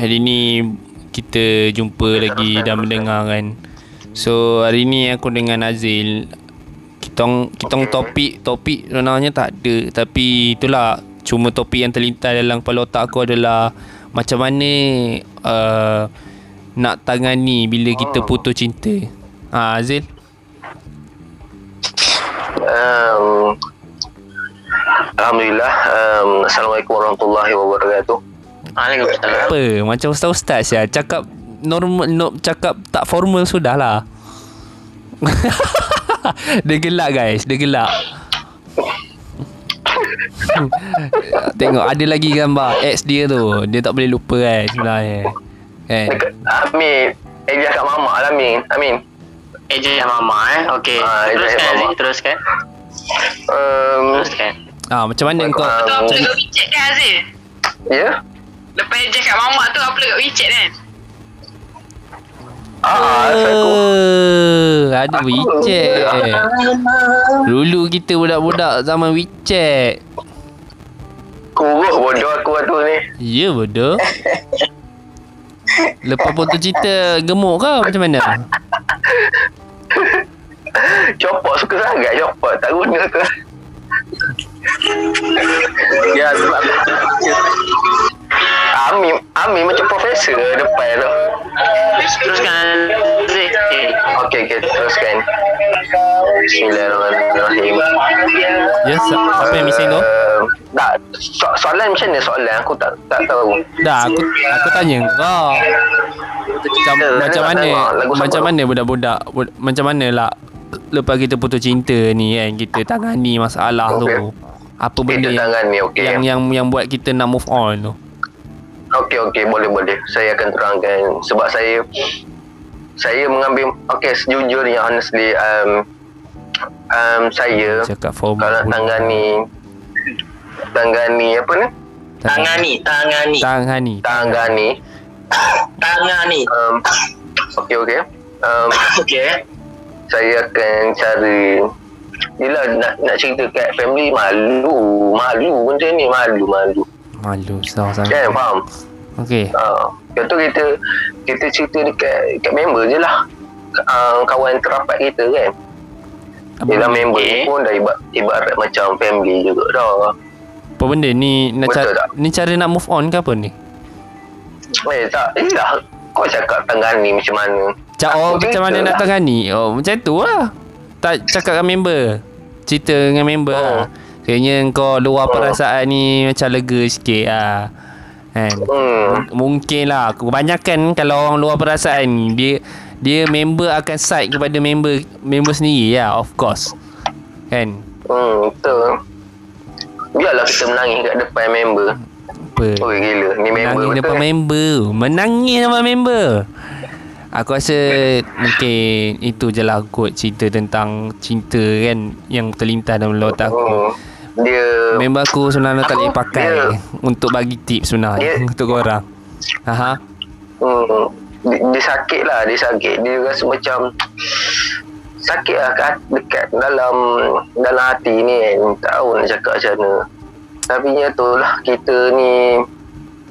Hari ni kita jumpa lagi dan mendengar kan. So hari ni aku dengan Azil kita kita Okay. topik topik sebenarnya tak ada tapi itulah cuma topik yang terlintas dalam kepala otak aku adalah macam mana uh, nak tangani bila kita Oh. putus cinta. Ha Azil. Um, Alhamdulillah. Um, Assalamualaikum warahmatullahi wabarakatuh. Waalaikumsalam. Apa macam ustaz-ustaz ya cakap normal no, cakap tak formal sudah lah. dia gelak guys, dia gelak. Tengok ada lagi gambar ex dia tu. Dia tak boleh lupa kan sebenarnya. Kan? Amin. Dia kat Mamak lah Amin. Amin. Eja mama eh. Okey. Ah, Eja teruskan Mama. Aziz, teruskan. Um, Teruskan. Ah macam mana kau Ah. Kat WeChat kan Azil? ya? Lepas je kat mamak tu upload kat WeChat kan? Ah, aku. Uh, ada WeChat. Dulu kita budak-budak zaman WeChat. Kuruh bodoh aku tu ni. Ya bodoh. Lepas putus cinta gemuk ke macam mana? Copot suka sangat copot. Tak guna ke. ya sebab Amin Amin macam profesor depan tu. Teruskan Aziz. Eh, Okey okey teruskan. Bismillahirrahmanirrahim. Ya, sa- apa yang missing tu? Uh, tak so, soalan macam mana soalan aku tak tak tahu. Dah aku aku tanya kau. Macam, macam mana macam mana budak-budak bud- macam mana lah lepas kita putus cinta ni kan kita tangani masalah Okey. tu. Apa benda Kita yang, tangan ni okey. yang yang yang buat kita nak move on tu? Okey okey boleh boleh. Saya akan terangkan sebab saya saya mengambil okey sejujurnya honestly um, um, saya Cakap formal. kalau nak tangani tangani apa ni? Tangani, tangani. Tangani. Tangani Tangani. um, okey okey. Um, Okey. saya akan cari Yelah nak, nak cerita kat family malu Malu benda ni malu malu Malu sah sangat. Kan faham? Okey. Uh, contoh kita Kita cerita dekat, dekat member je lah uh, Kawan terapat kita kan Yelah member Okey. ni pun dah ibarat, ibarat macam family juga dah Apa benda ni nak Betul cara, tak? ni cara nak move on ke apa ni? Eh tak Yelah Kau cakap tangani macam mana Cak oh Aku macam mana cerita nak lah. tangani? Oh macam tu lah. Tak cakap dengan member. Cerita dengan member Oh. lah. Kayaknya kau luar Oh. perasaan ni macam lega sikit lah. Kan? Hmm. Mungkin lah. Kebanyakan kalau orang luar perasaan ni Dia dia member akan side kepada member member sendiri ya of course. Kan? Hmm betul. Biarlah kita menangis kat depan member. Apa? Oh gila. Ni member menangis betul depan member. Menangis depan member aku rasa mungkin itu je lah kot cerita tentang cinta kan yang terlintas dalam otak aku Hmm. Dia member aku sebenarnya tak boleh pakai Dia- untuk bagi tips sebenarnya Dia- untuk korang Aha. Hmm, dia, dia sakit lah, dia sakit. Dia rasa macam sakit lah kat, dekat dalam dalam hati ni kan. Tak tahu nak cakap macam mana. Tapi nya tu lah, kita ni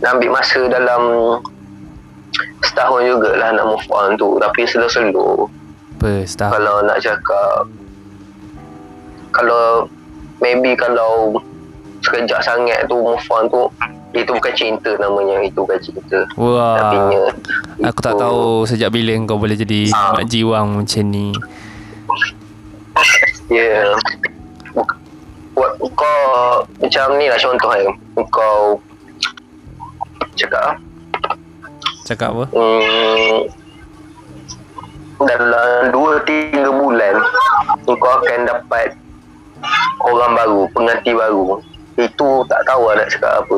ambil masa dalam setahun jugalah nak move on tu. Tapi slow-slow. apa setahun Kalau nak cakap, kalau maybe kalau sekejap sangat tu move on tu, itu bukan cinta namanya, itu bukan cinta. wah Tapi nya Aku tak itu- tahu sejak bila kau boleh jadi Ah. mak jiwang macam ni. Ya. Yeah. Kau macam ni lah contoh kan. Kau cakap Cakap apa? hmm, dalam 2-3 bulan kau akan dapat orang baru, pengganti baru. Itu tak tahu lah nak cakap apa.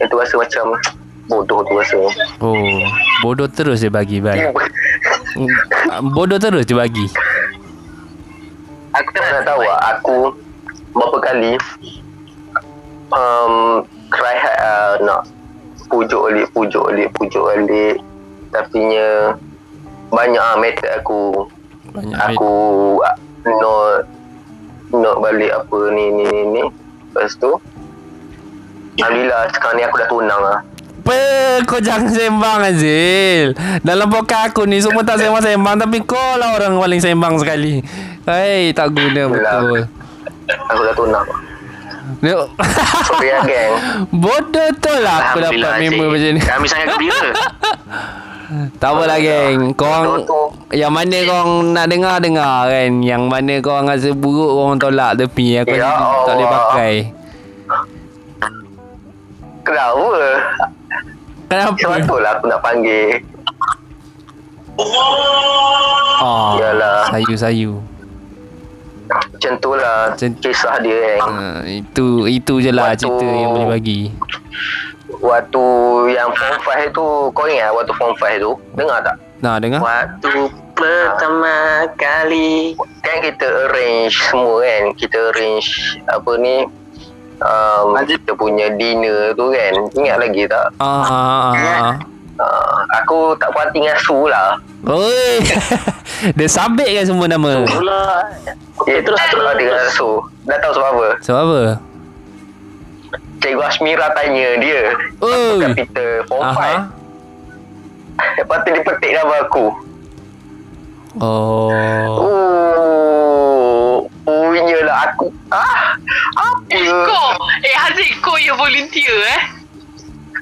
Itu rasa macam bodoh tu rasa. Oh, bodoh terus dia bagi baik. Bodoh terus dia bagi. Aku tak nak tahu lah, aku berapa kali um, hard lah nak pujuk alik, pujuk alik, pujuk alik. Tapi nya banyak ah method aku. Banyak Aku ah, note note balik apa ni ni ni ni. Lepas tu Alhamdulillah sekarang ni aku dah tunang lah. Apa kau jangan sembang Azil Dalam podcast aku ni Semua tak sembang-sembang Tapi kau lah orang paling sembang sekali Hei tak guna betul Aku dah tunang. Dia- Sorry ya, geng. Bodoh tu lah Aku dapat member macam ni Kami sangat gembira. Tak apalah geng Korang Yang mana korang nak dengar-dengar kan Yang mana korang rasa buruk Korang tolak tepi Aku Ya tak boleh pakai Kenapa? Kenapa? Sebab lah aku nak panggil. Oh, Yalah. Sayu-sayu Macam tu lah Macam- kisah dia kan. uh, Itu Itu je lah Waktu- cerita yang boleh bagi Waktu yang form 5 tu, kau ingat waktu form 5 tu? Dengar tak? Nah dengar Waktu pertama kali. Kan kita arrange semua kan. Kita arrange apa ni um, kita punya dinner tu kan. Ingat lagi tak? Ah, ah, ah, ah. Uh, aku tak puas tinggal su lah. Oi. Dia sabit kan semua nama. Pula. Okay, terus terus dengan su. Dah tahu sebab apa? Sebab apa? Cikgu Asmira tanya dia. Oi. Kat kita form 5. Aha. Lepas tu dia petik nama aku. Oh. Oh. Oh, iyalah aku. Ah. Apa? Eh kau Eh Haziq kau yang volunteer eh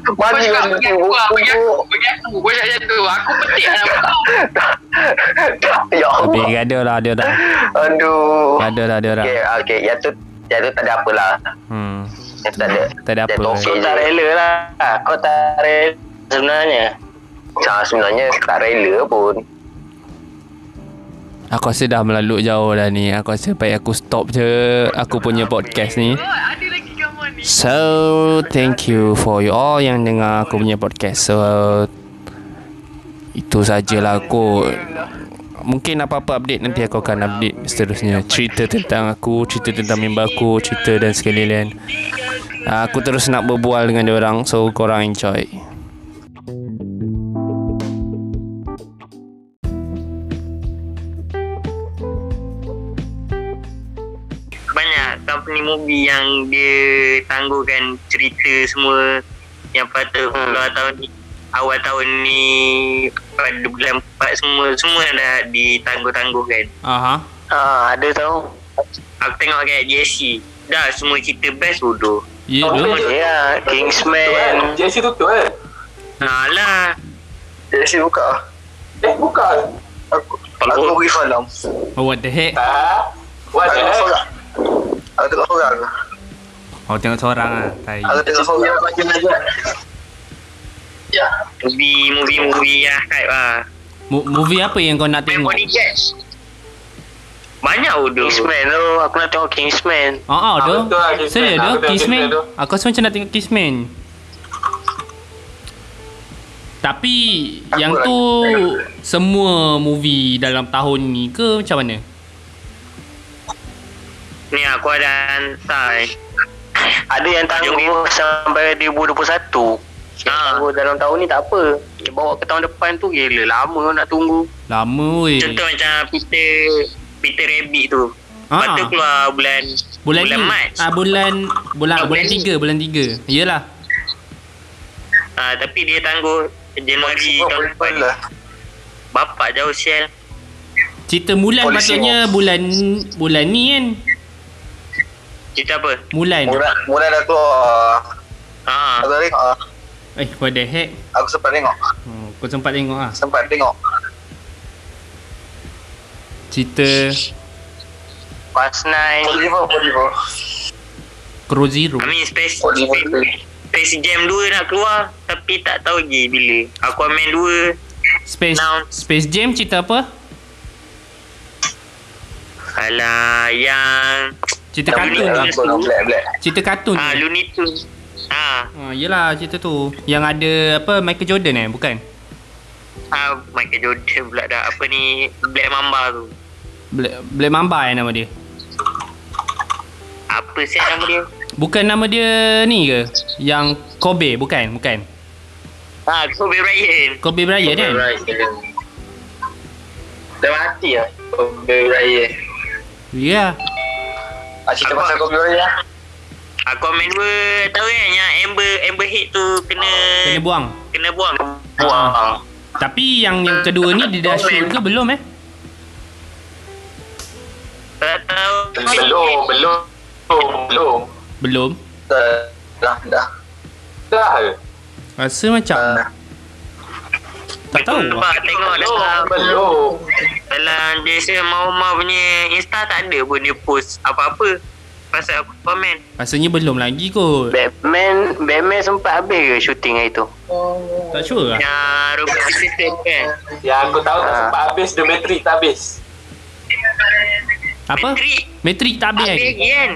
Kau Mana cakap yang bagi aku lah Bagi aku Bagi aku Kau cakap macam tu Aku petik lah kau Ya Allah. gaduh lah dia dah. Aduh. Gaduh lah dia dah. Okay, okay. Yang tu, yang tu tak ada apa lah. Hmm. Yang tak ada. Tak ada apa. Kau tak rela lah. Kau tak rela sebenarnya. Macam sebenarnya tak rela pun. Aku rasa dah melalui jauh dah ni. Aku rasa baik aku stop je aku punya podcast ni. Ada lagi So, thank you for you all yang dengar aku punya podcast. So, itu sajalah aku. Mungkin apa-apa update nanti aku akan update seterusnya. Cerita tentang aku, cerita tentang member aku, cerita dan sekalian. Aku terus nak berbual dengan dia orang. So, korang enjoy. Company movie yang dia tangguhkan cerita semua yang patut keluar tahun ni. Awal tahun ni pada bulan 4 semua semua dah ditangguh-tangguhkan. Aha. Ah, ada tahu. Aku tengok kat JC. Dah semua cerita best bodoh. Ya, Oh, yeah, ya, Kingsman. JC tutup kan? Alah. Jadi buka. Eh bukan Aku, aku beri salam. Oh, what the heck? Tak What the heck Aku tengok seorang. Oh, tengok seorang lah. Tai. Aku tengok seorang. Movie, movie, movie yang hype lah. Mo- movie apa yang kau nak tengok? bodyguard. Banyak bodoh. Kingsman tu. Aku nak tengok Kingsman. Oh, oh, Ah, tu. betul lah, Kingsman. Serius Aku tu? Kingsman. Aku rasa macam nak tengok Kissman. Tapi yang lah. tu semua movie dalam tahun ni ke macam mana? Ni aku ada hantar. Ada yang tangguh sampai 2021. Yang Ah. tangguh dalam tahun ni tak apa. Dia bawa ke tahun depan tu gila lama nak tunggu. Lama weh. Contoh macam Peter Peter Rabbit tu. Ah. Lepas tu keluar bulan Bulan, bulan ni. Mac. Ah bulan bulan Ah, bulan bulan ni. 3, bulan 3. Iyalah. Ah, tapi dia tangguh Januari tahun depan. Bapak jauh sial. Cerita Mulan Polisi patutnya bulan bulan ni kan. Cerita apa? Mulan. Mula, mula dah keluar. Ha. Aku dah tengok. ah. Eh, what the heck? Aku sempat tengok. Oh, kau sempat tengok ah. Sempat tengok. Cerita Fast Nine. Oliver, Oliver. Crow Zero. I mean Space Oliver. Space Jam 2 nak keluar tapi tak tahu lagi bila. Aquaman 2 Space Now- Space Jam cerita apa? Alah yang Cerita kartun ni- black, black. Cerita kartun ah? Looney Tunes. Ah, Ah, yelah cerita tu. Yang ada apa Michael Jordan eh, bukan? ah Michael Jordan pula dah apa ni Black Mamba tu. Black, Black Mamba eh nama dia. Apa sih nama dia? Bukan nama dia ni ke? Yang Kobe, bukan, bukan. Ah, Kobe Bryant. Kobe Bryant kan? Dah mati lah. Kobe Bryant. Ya. Ah, cerita pasal Kobe Bryant. Aquaman 2 tahu kan yang Amber Amber Head tu kena Kena buang. kena buang. Buang. Tapi yang yang kedua ni dia dah shoot ke belum eh? Tak tahu. Belum, belum. Belum. Belum. Dah, dah. dah. Rasa macam Ah. Tak tahu. lah. Sebab tengok Belum, dalam belum. dalam dia Mau punya Insta tak ada pun dia post apa-apa pasal Aquaman. Rasanya belum lagi kot. Batman, Batman sempat habis ke syuting hari tu? Tak sure lah. Yang Robert Pattinson kan. Yang aku tahu tak Ah. sempat habis The Matrix tak habis. Apa? Matrix. Matrix tak habis Habis lagi. lagi kan?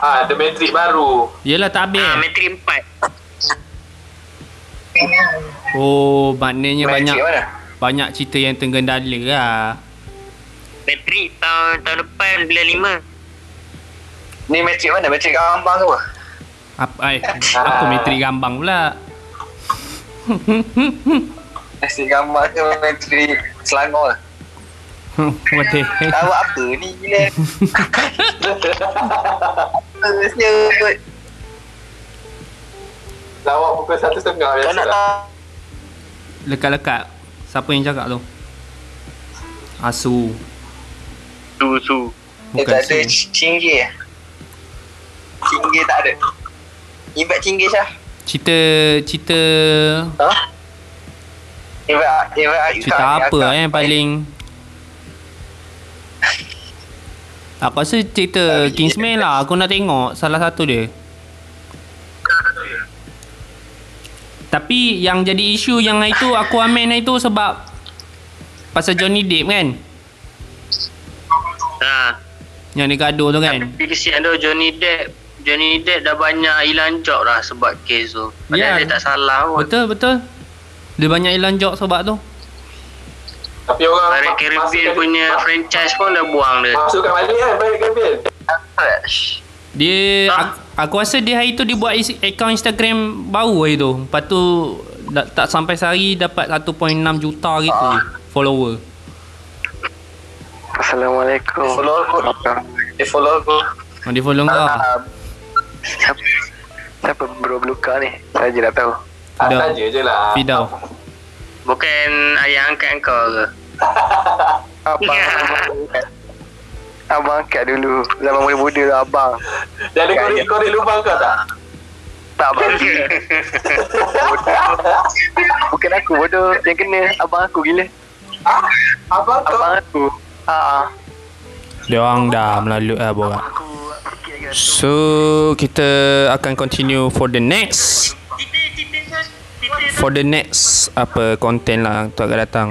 Ah, The Matrix baru. Yelah tak habis. Ah? Matrix 4. Oh, maknanya banyak mana? banyak cerita yang tergendala lah. Matrix tahun tahun depan bulan 5. Ni matrik mana? Matrik Ambang ke apa? Apa eh, apa Matrix gambang pula? Matrik Ambang ke matrik Selangor lah. What the heck? Tahu apa ni gila. Lawak pukul satu setengah Kau biasa nak lah. tahu Lekat-lekat. Siapa yang cakap tu? Asu. Su. Dia Bukan tak ada Su. Cinggi Cinggi tak ada Ibat Cinggi Syah Cerita cerita Ha? Ibat Ibat cerita apa eh yang paling Aku rasa cerita Kingsman lah Aku nak tengok Salah satu dia Tapi yang jadi isu yang itu Aku amin itu sebab Pasal Johnny Depp kan Ha. Yang dia gaduh tu kan Tapi kesian tu Johnny Depp Johnny Depp dah banyak hilang job lah sebab kes tu. Padahal dia tak salah pun. Betul betul Dia banyak hilang job sebab tu Tapi orang Pirate Caribbean punya franchise pun dah buang dia. Masukkan balik kan Pirate Caribbean. Dia Tak. Aku, rasa dia hari tu dia buat is- akaun Instagram baru hari tu. Lepas tu da, tak sampai sehari dapat 1.6 juta gitu follower. Assalamualaikum Follow aku Dia follow aku Oh, dia follow kau. Ah, Siapa Siapa bro Luka ni Saya je dah tahu Ah, Fidau. tanya je lah. Fidau. Bukan ayah angkat kau ke? Abang Abang- Abang angkat dulu Zaman muda-muda lah abang Dia ada korek-korek lubang kau tak? Tak abang. Bukan aku bodoh. Yang kena Abang aku gila. Ah, abang kau? Abang aku. Haa Dia orang dah melalui lah borak. So kita akan continue for the next. For the next apa content lah untuk akan datang.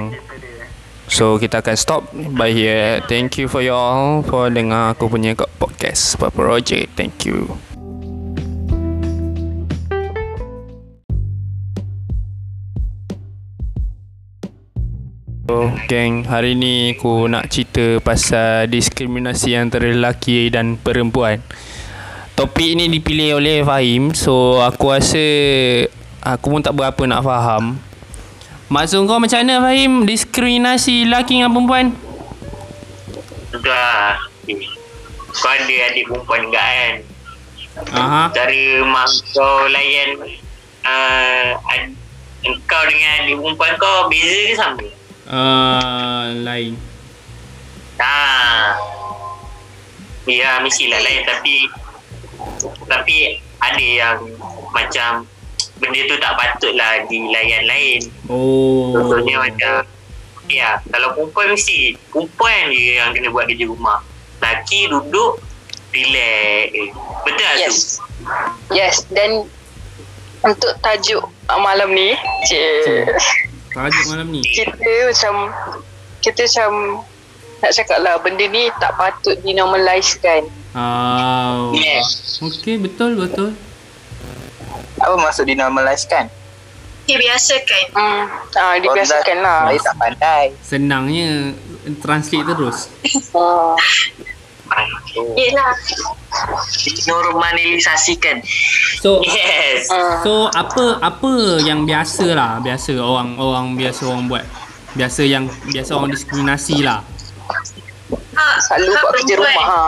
So kita akan stop by here. Thank you for you all for dengar aku punya podcast Papa Project. Thank you. So, geng, hari ni aku nak cerita pasal diskriminasi antara lelaki dan perempuan. Topik ni dipilih oleh Fahim, so aku rasa aku pun tak berapa nak faham. Maksud kau macam mana Fahim diskriminasi lelaki dengan perempuan? Dah. Kau ada adik perempuan juga kan? Aha. Cara mak kau layan uh, ad- engkau dengan adik perempuan kau beza ke sama? Uh, lain. Ha. Ya, mestilah lain tapi tapi ada yang macam benda tu tak patutlah dilayan lain. Oh. Contohnya macam Ya, kalau perempuan mesti perempuan je yang kena buat kerja rumah. Laki duduk relax. Eh, Betul tak Yes. tu? Yes, dan untuk tajuk uh, malam ni, cik, Tajuk malam ni. kita macam kita macam nak cakap lah benda ni tak patut dinormalizekan. Oh. Yes. Okey, betul betul. Apa maksud dinormalizekan? Dibiasakan. Hmm, ah, dibiasakan lah. Saya tak pandai Senangnya translate terus. Hmm. Yelah. Normalisasikan. So Yes. So apa apa yang biasa lah biasa orang orang biasa orang buat biasa yang biasa orang diskriminasi lah Selalu buat kerja rumah ha.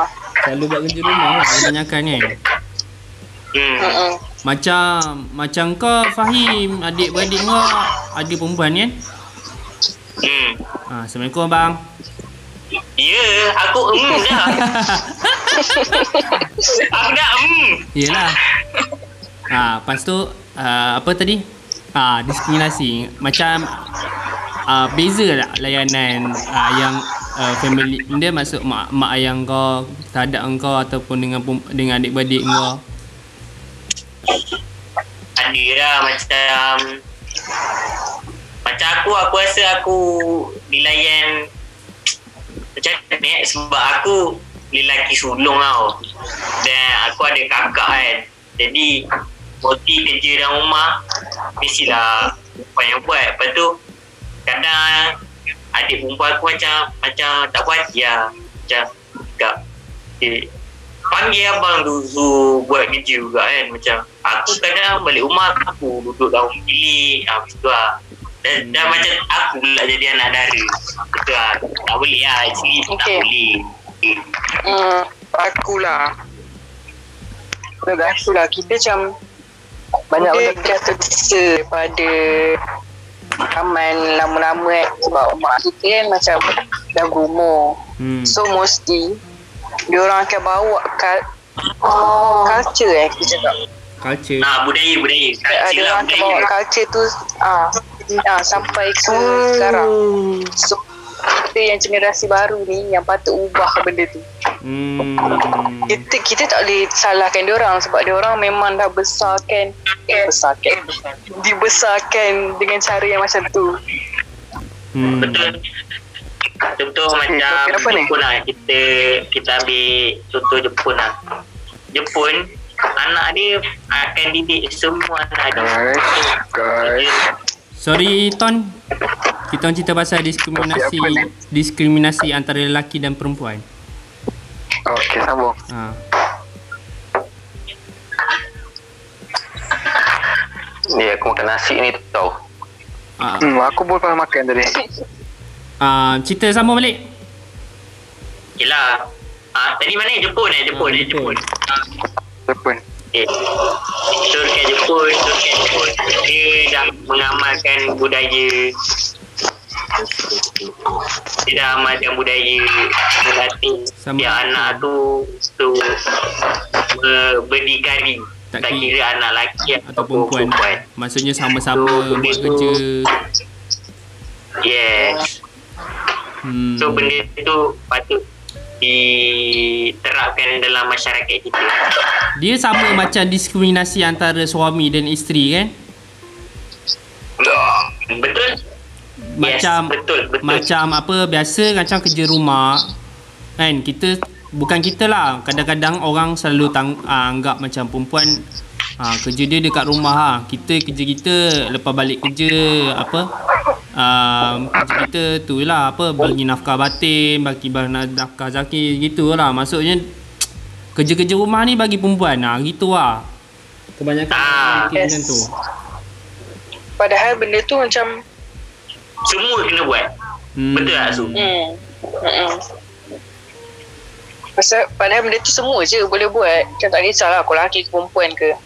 selalu buat kerja rumah lah kebanyakan kan Hmm. Mm-mm. Macam macam kau Fahim, adik-beradik kau ada perempuan kan? Hmm. Ha, Assalamualaikum abang. Ya, aku hmm dah. aku dah hmm. Yelah. Ha, lepas tu uh, apa tadi? Ah, diskriminasi. Macam uh, beza tak layanan uh, yang uh, family dia maksud mak mak ayah kau terhadap engkau ataupun dengan dengan adik-beradik kau. Ada lah macam Macam aku Aku rasa aku Dilayan Macam ni eh, Sebab aku Lelaki sulung tau. Dan aku ada kakak kan. Jadi Mesti kerja dalam rumah Mestilah Perempuan yang buat. Lepas tu Kadang Adik perempuan aku macam Macam tak puas hati lah Macam Kak eh, Panggil abang tu Suruh buat kerja juga kan Macam Aku kadang balik rumah Aku duduk dalam bilik ah, Macam tu lah dan, dan macam aku pula jadi anak dara Betul lah Tak boleh lah Actually okay. tak Okay. boleh Hmm, akulah. Akulah. Kita macam Banyak dia benda dah terbiasa daripada zaman lama-lama kan. Sebab mak kita kan macam dah berumur. Hmm. So mesti dia orang akan bawa kal culture eh kita cakap. Culture. Nah budaya budaya Ada Culture lah orang akan bawa culture tu ah, ah sampai ke sekarang. So kita yang generasi baru ni yang patut ubah benda tu. Hmm. Kita kita tak boleh salahkan dia orang sebab dia orang memang dah besarkan eh, besarkan dibesarkan dengan cara yang macam tu. Hmm. Betul Contoh macam kenapa ni? Jepun lah Kita Kita ambil Contoh Jepun lah Jepun Anak dia Akan didik semua anak dia Guys, Sorry Ton. Kita cerita pasal diskriminasi ni? diskriminasi antara lelaki dan perempuan. Okay, sambung. Ha. Ni aku makan nasi ni tau. Ah, Hmm, aku pernah makan tadi. Ah, cerita sambung balik. Yelah ah, Tadi mana Jepun eh Jepun Ah, eh Jepun. Jepun Jepun. Okay So dekat Jepun So dekat Jepun Dia dah mengamalkan budaya Dia dah amalkan budaya Melatih Sama. Yang anak tu Tu ber- Berdikari Tak Tak kira- kira anak lelaki Atau perempuan. Maksudnya sama-sama So, buat kerja. Yes Hmm. So benda tu patut diterapkan dalam masyarakat kita. Dia sama macam diskriminasi antara suami dan isteri kan? Betul? Macam yes, betul, betul. macam apa biasa macam kerja rumah kan kita bukan kita lah kadang-kadang orang selalu tang, uh, anggap macam perempuan uh, kerja dia dekat rumah ha. kita kerja kita lepas balik kerja apa uh, kerja kita tu lah apa bagi nafkah batin bagi nafkah zakir gitu lah maksudnya kerja-kerja rumah ni bagi perempuan lah gitu lah kebanyakan Ah, yes. macam tu Padahal benda tu macam Semua kena buat. hmm. Betul tak Su? hmm. Hmm. Pasal padahal benda tu semua je boleh buat. Macam tak kisahlah aku lelaki ke perempuan ke.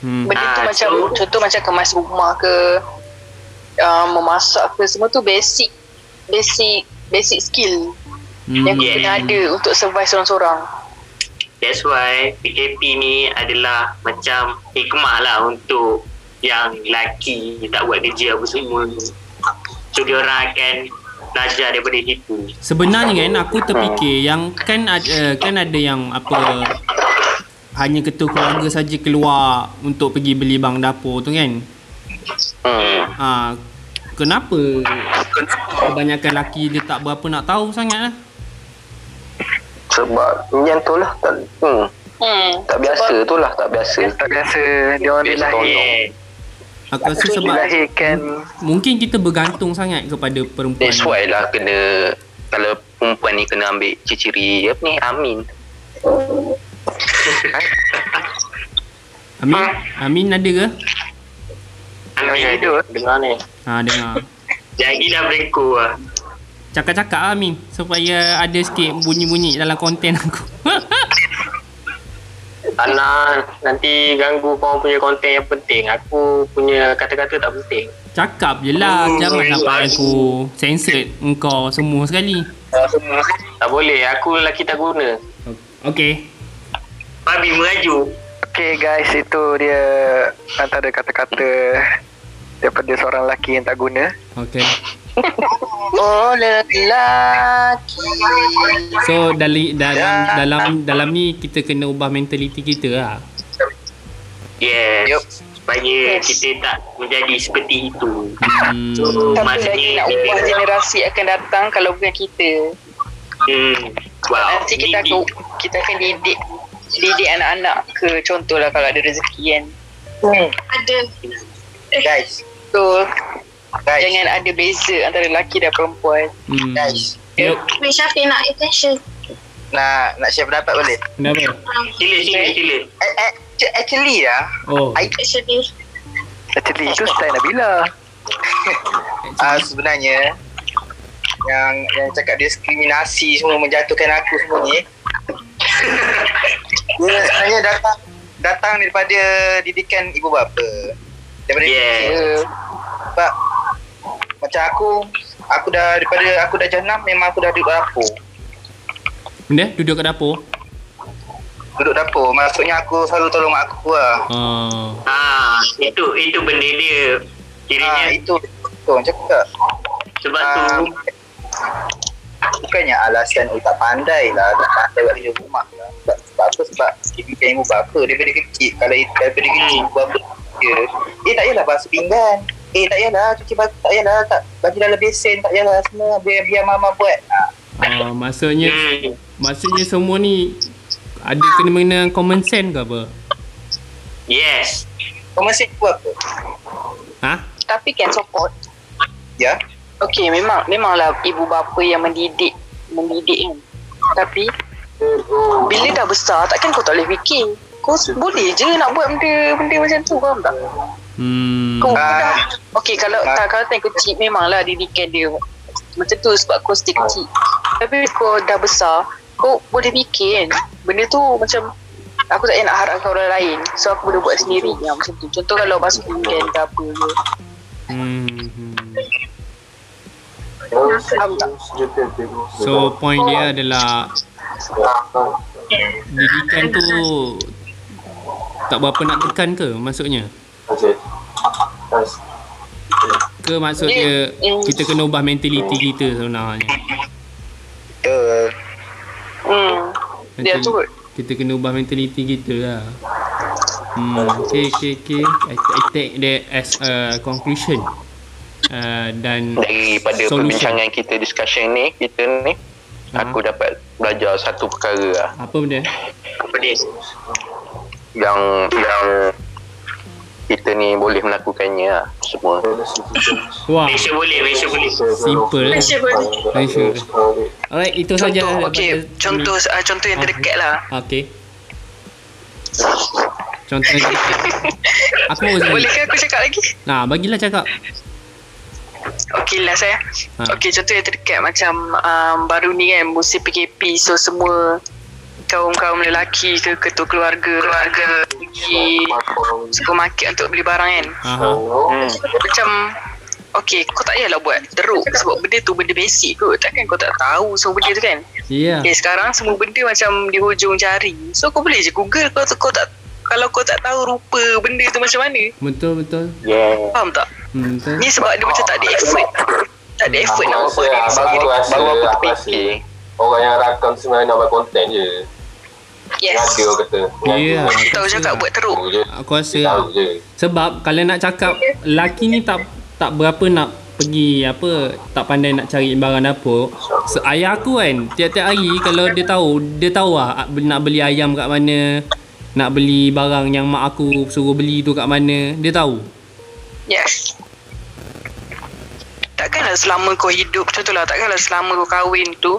Hmm. Benda tu Ah, macam so- contoh macam kemas rumah ke uh, memasak ke semua tu basic basic basic skill Hmm. yang Yeah. kena ada untuk survive seorang-seorang. That's why PKP ni adalah macam hikmah lah untuk yang lelaki tak buat kerja apa semua. So dia orang akan belajar daripada situ. Sebenarnya kan aku terfikir yang kan ada kan ada yang apa hanya ketua keluarga saja keluar untuk pergi beli bang dapur tu kan. Hmm. Ha, kenapa kebanyakan lelaki dia tak berapa nak tahu sangat lah. Sebab yang tu lah. Tak, hmm. Hmm. tak biasa tu lah. Tak biasa. Tak biasa dia orang dilahir. Aku rasa sebab dilahirkan mungkin kita bergantung sangat kepada perempuan. That's why lah kena kalau perempuan ni kena ambil ciri-ciri apa ni Amin. Amin, Amin ada ke? Amin. hidup. Dengar ni. Ha dengar. Jadilah bereko lah. Cakap-cakap lah Amin supaya ada sikit bunyi-bunyi dalam konten aku. Ana nanti ganggu kau punya konten yang penting. Aku punya kata-kata tak penting. Cakap je lah Hmm, Jangan sampai hmm. aku Censored engkau semua sekali Tak boleh. Aku lelaki tak guna. Okay Babi meraju. Okay guys, itu dia antara kata-kata daripada seorang lelaki yang tak guna. Okay Oh lelaki So dalam dalam dalam dalam ni kita kena ubah mentaliti kita lah. Yes. Yup. Supaya Yes. kita tak menjadi seperti itu. Hmm. So, Tapi lagi nak ubah generasi akan datang Kalau bukan kita Hmm. Wow. Nanti kita akan Kita akan didik Didik anak-anak ke Contohlah kalau ada rezeki kan Ada. Guys, So guys, Jangan ada beza Antara lelaki dan perempuan Hmm. guys. Yup. Wait, Syafiq nak attention. Nak nak share pendapat boleh? Kenapa? Sila, sila, sila. Actually ya, Oh. I, Actually. Actually, itu style Nabila. uh, sebenarnya yang yang cakap diskriminasi semua menjatuhkan aku semua ni dia sebenarnya datang datang daripada didikan ibu bapa. Daripada Yeah. kecil. Sebab macam aku aku dah daripada aku dah jenam memang aku dah duduk dapur. Benda? Duduk kat dapur. duduk dapur. Maksudnya aku selalu tolong mak aku lah Oh. Ah, itu itu benda dia. Kiranya ah, itu. Tu macam cakap sebab Ah, tu bukannya alasan oh tak pandai lah tak pandai buat kerja rumah lah. Sebab, sebab apa? Sebab didikan ibu bapa daripada kecil. Kalau daripada kecil ibu bapa dia eh tak payahlah basuh pinggan. Eh tak payahlah cuci baju tak payahlah tak baju dalam besen tak payahlah semua biar, biar mama buat. Ha. Oh, maksudnya hmm, maksudnya semua ni ada kena mengena common sense ke apa? yes. kau masih buat apa? Ha? Tapi can support. Ya Okay memang Memanglah ibu bapa yang mendidik Mendidik kan Tapi Bila dah besar Takkan kau tak boleh fikir Kau boleh je nak buat benda Benda macam tu Faham tak? Hmm. Kau Ah. dah Okay kalau Ah. tak, Kalau time kecil Memanglah didikan dia Macam tu sebab kau still kecil Tapi kau dah besar Kau boleh fikir kan Benda tu macam Aku tak payah nak harapkan orang lain So aku boleh buat sendiri yang macam tu Contoh kalau basuh pinggan ke apa ke Hmm. So point dia adalah didikan tu tak berapa nak tekan ke maksudnya? Ke maksud dia kita kena ubah mentaliti kita sebenarnya. betul Hmm Dia tu Kita kena ubah mentaliti kita lah. Hmm, okay, okay, okay. I, I take that as a conclusion. Uh, dan Daripada Solution. perbincangan kita discussion ni, kita ni, Ha. aku dapat belajar satu perkara lah. apa benda? Apa dia? Yang, yang kita ni boleh melakukannya lah, semua. Wah, Malaysia boleh, Malaysia boleh. simple lah. Malaysia boleh. Malaysia. Alright, itu saja. Contoh okay Contoh uh, Contoh yang terdekat lah Okay. Contoh yang terdekat. Aku Boleh ke aku cakap lagi? Nah, bagilah cakap. Lah saya Ha. Okay contoh yang terdekat Macam um, Baru ni kan Musim PKP So semua Kaum-kaum lelaki ke Ketua keluarga Keluarga Pergi Supermarket untuk beli barang kan Aha. Hmm. Macam Okay kau tak payahlah buat Teruk Sebab benda tu benda basic kot Takkan kau tak tahu Semua benda tu kan Ya. Okay sekarang semua benda macam Di hujung jari So kau boleh je google Kau, kau tak Kalau kau tak tahu rupa Benda tu macam mana Betul betul. Yeah. Faham tak? Hmm, betul. Ni sebab dia macam tak ada effort Tak ada effort nak buat diri sendiri Baru, rasa, aku aku terfikir. orang yang rakam sebenarnya nak buat konten je Yes orang kata Ya. Tahu cakap buat teruk Aku rasa Tahu je sebab kalau nak cakap laki ni tak tak berapa nak pergi apa tak pandai nak cari barang dapur. So, ayah aku kan tiap-tiap hari kalau dia tahu dia tahu lah nak beli ayam kat mana nak beli barang yang mak aku suruh beli tu kat mana dia tahu. Yes Takkanlah selama kau hidup Contohlah takkanlah selama kau kahwin tu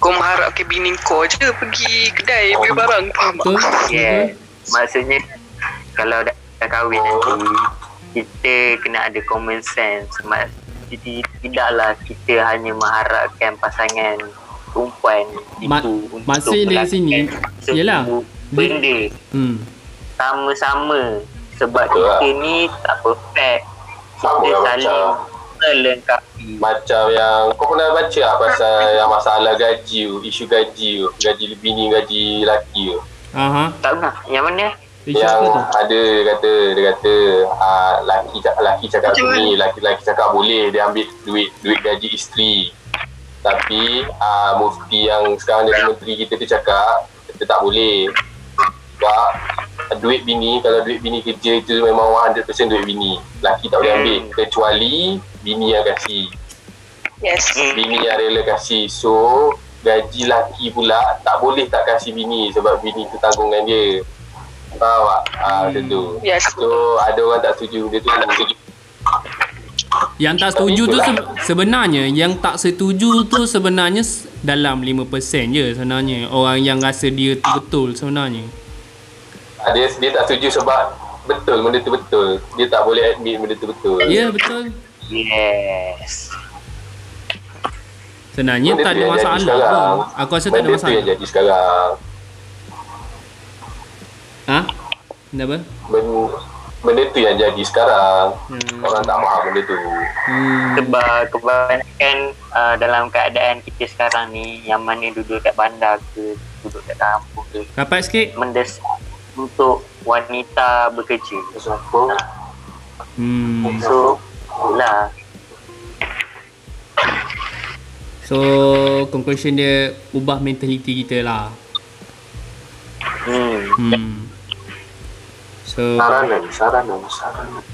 Kau mengharapkan bini kau je Pergi kedai beli barang Faham tak? Yeah. Maksudnya kalau dah, dah kahwin nanti kita kena ada common sense. Mak, jadi tidaklah kita hanya mengharapkan pasangan perempuan Ma- itu untuk maksud dia melakukan sini, yelah. Benda. Hmm. sama-sama. Sebab Betul lah. kita ni tak perfect. Sama kita lah saling melengkapi. Macam yang kau pernah baca tak pasal yang masalah gaji tu, isu gaji tu, gaji bini, gaji lelaki tu. Aha. tak pernah. Yang mana? Isu yang ada dia kata dia kata ah, laki laki cakap ni laki laki cakap boleh dia ambil duit duit gaji isteri. Tapi ah, mufti yang sekarang jadi menteri kita tu cakap kita tak boleh sebab duit bini kalau duit bini kerja itu memang 100% duit bini. Laki tak boleh ambil kecuali bini yang kasih. Yes. Hmm. bini yang rela kasih. So gaji laki pula tak boleh tak kasih bini sebab bini tu tanggungan dia. Faham tak? Ah, macam tu. Yes. so ada orang tak setuju dia tu. Yang tak setuju tu se- sebenarnya yang tak setuju tu sebenarnya dalam 5% je sebenarnya. Orang yang rasa dia tu betul sebenarnya. Ah, dia, dia tak setuju sebab betul benda tu betul dia tak boleh admit benda tu betul Ya betul. yes Sebenarnya Benda tak ada masalah pun. Aku rasa tak ada benda tu yang masalah. jadi sekarang Ha? Benda apa? benda, benda tu yang jadi sekarang Hmm. orang tak faham benda tu Hmm. sebab kebanyakan uh, dalam keadaan kita sekarang ni yang mana duduk kat bandar ke duduk kat kampung ke Rapat sikit. mendesak untuk wanita bekerja siapa Hmm. so lah So conclusion dia ubah mentaliti kita lah. hmm. Hmm. So saranan saranan saranan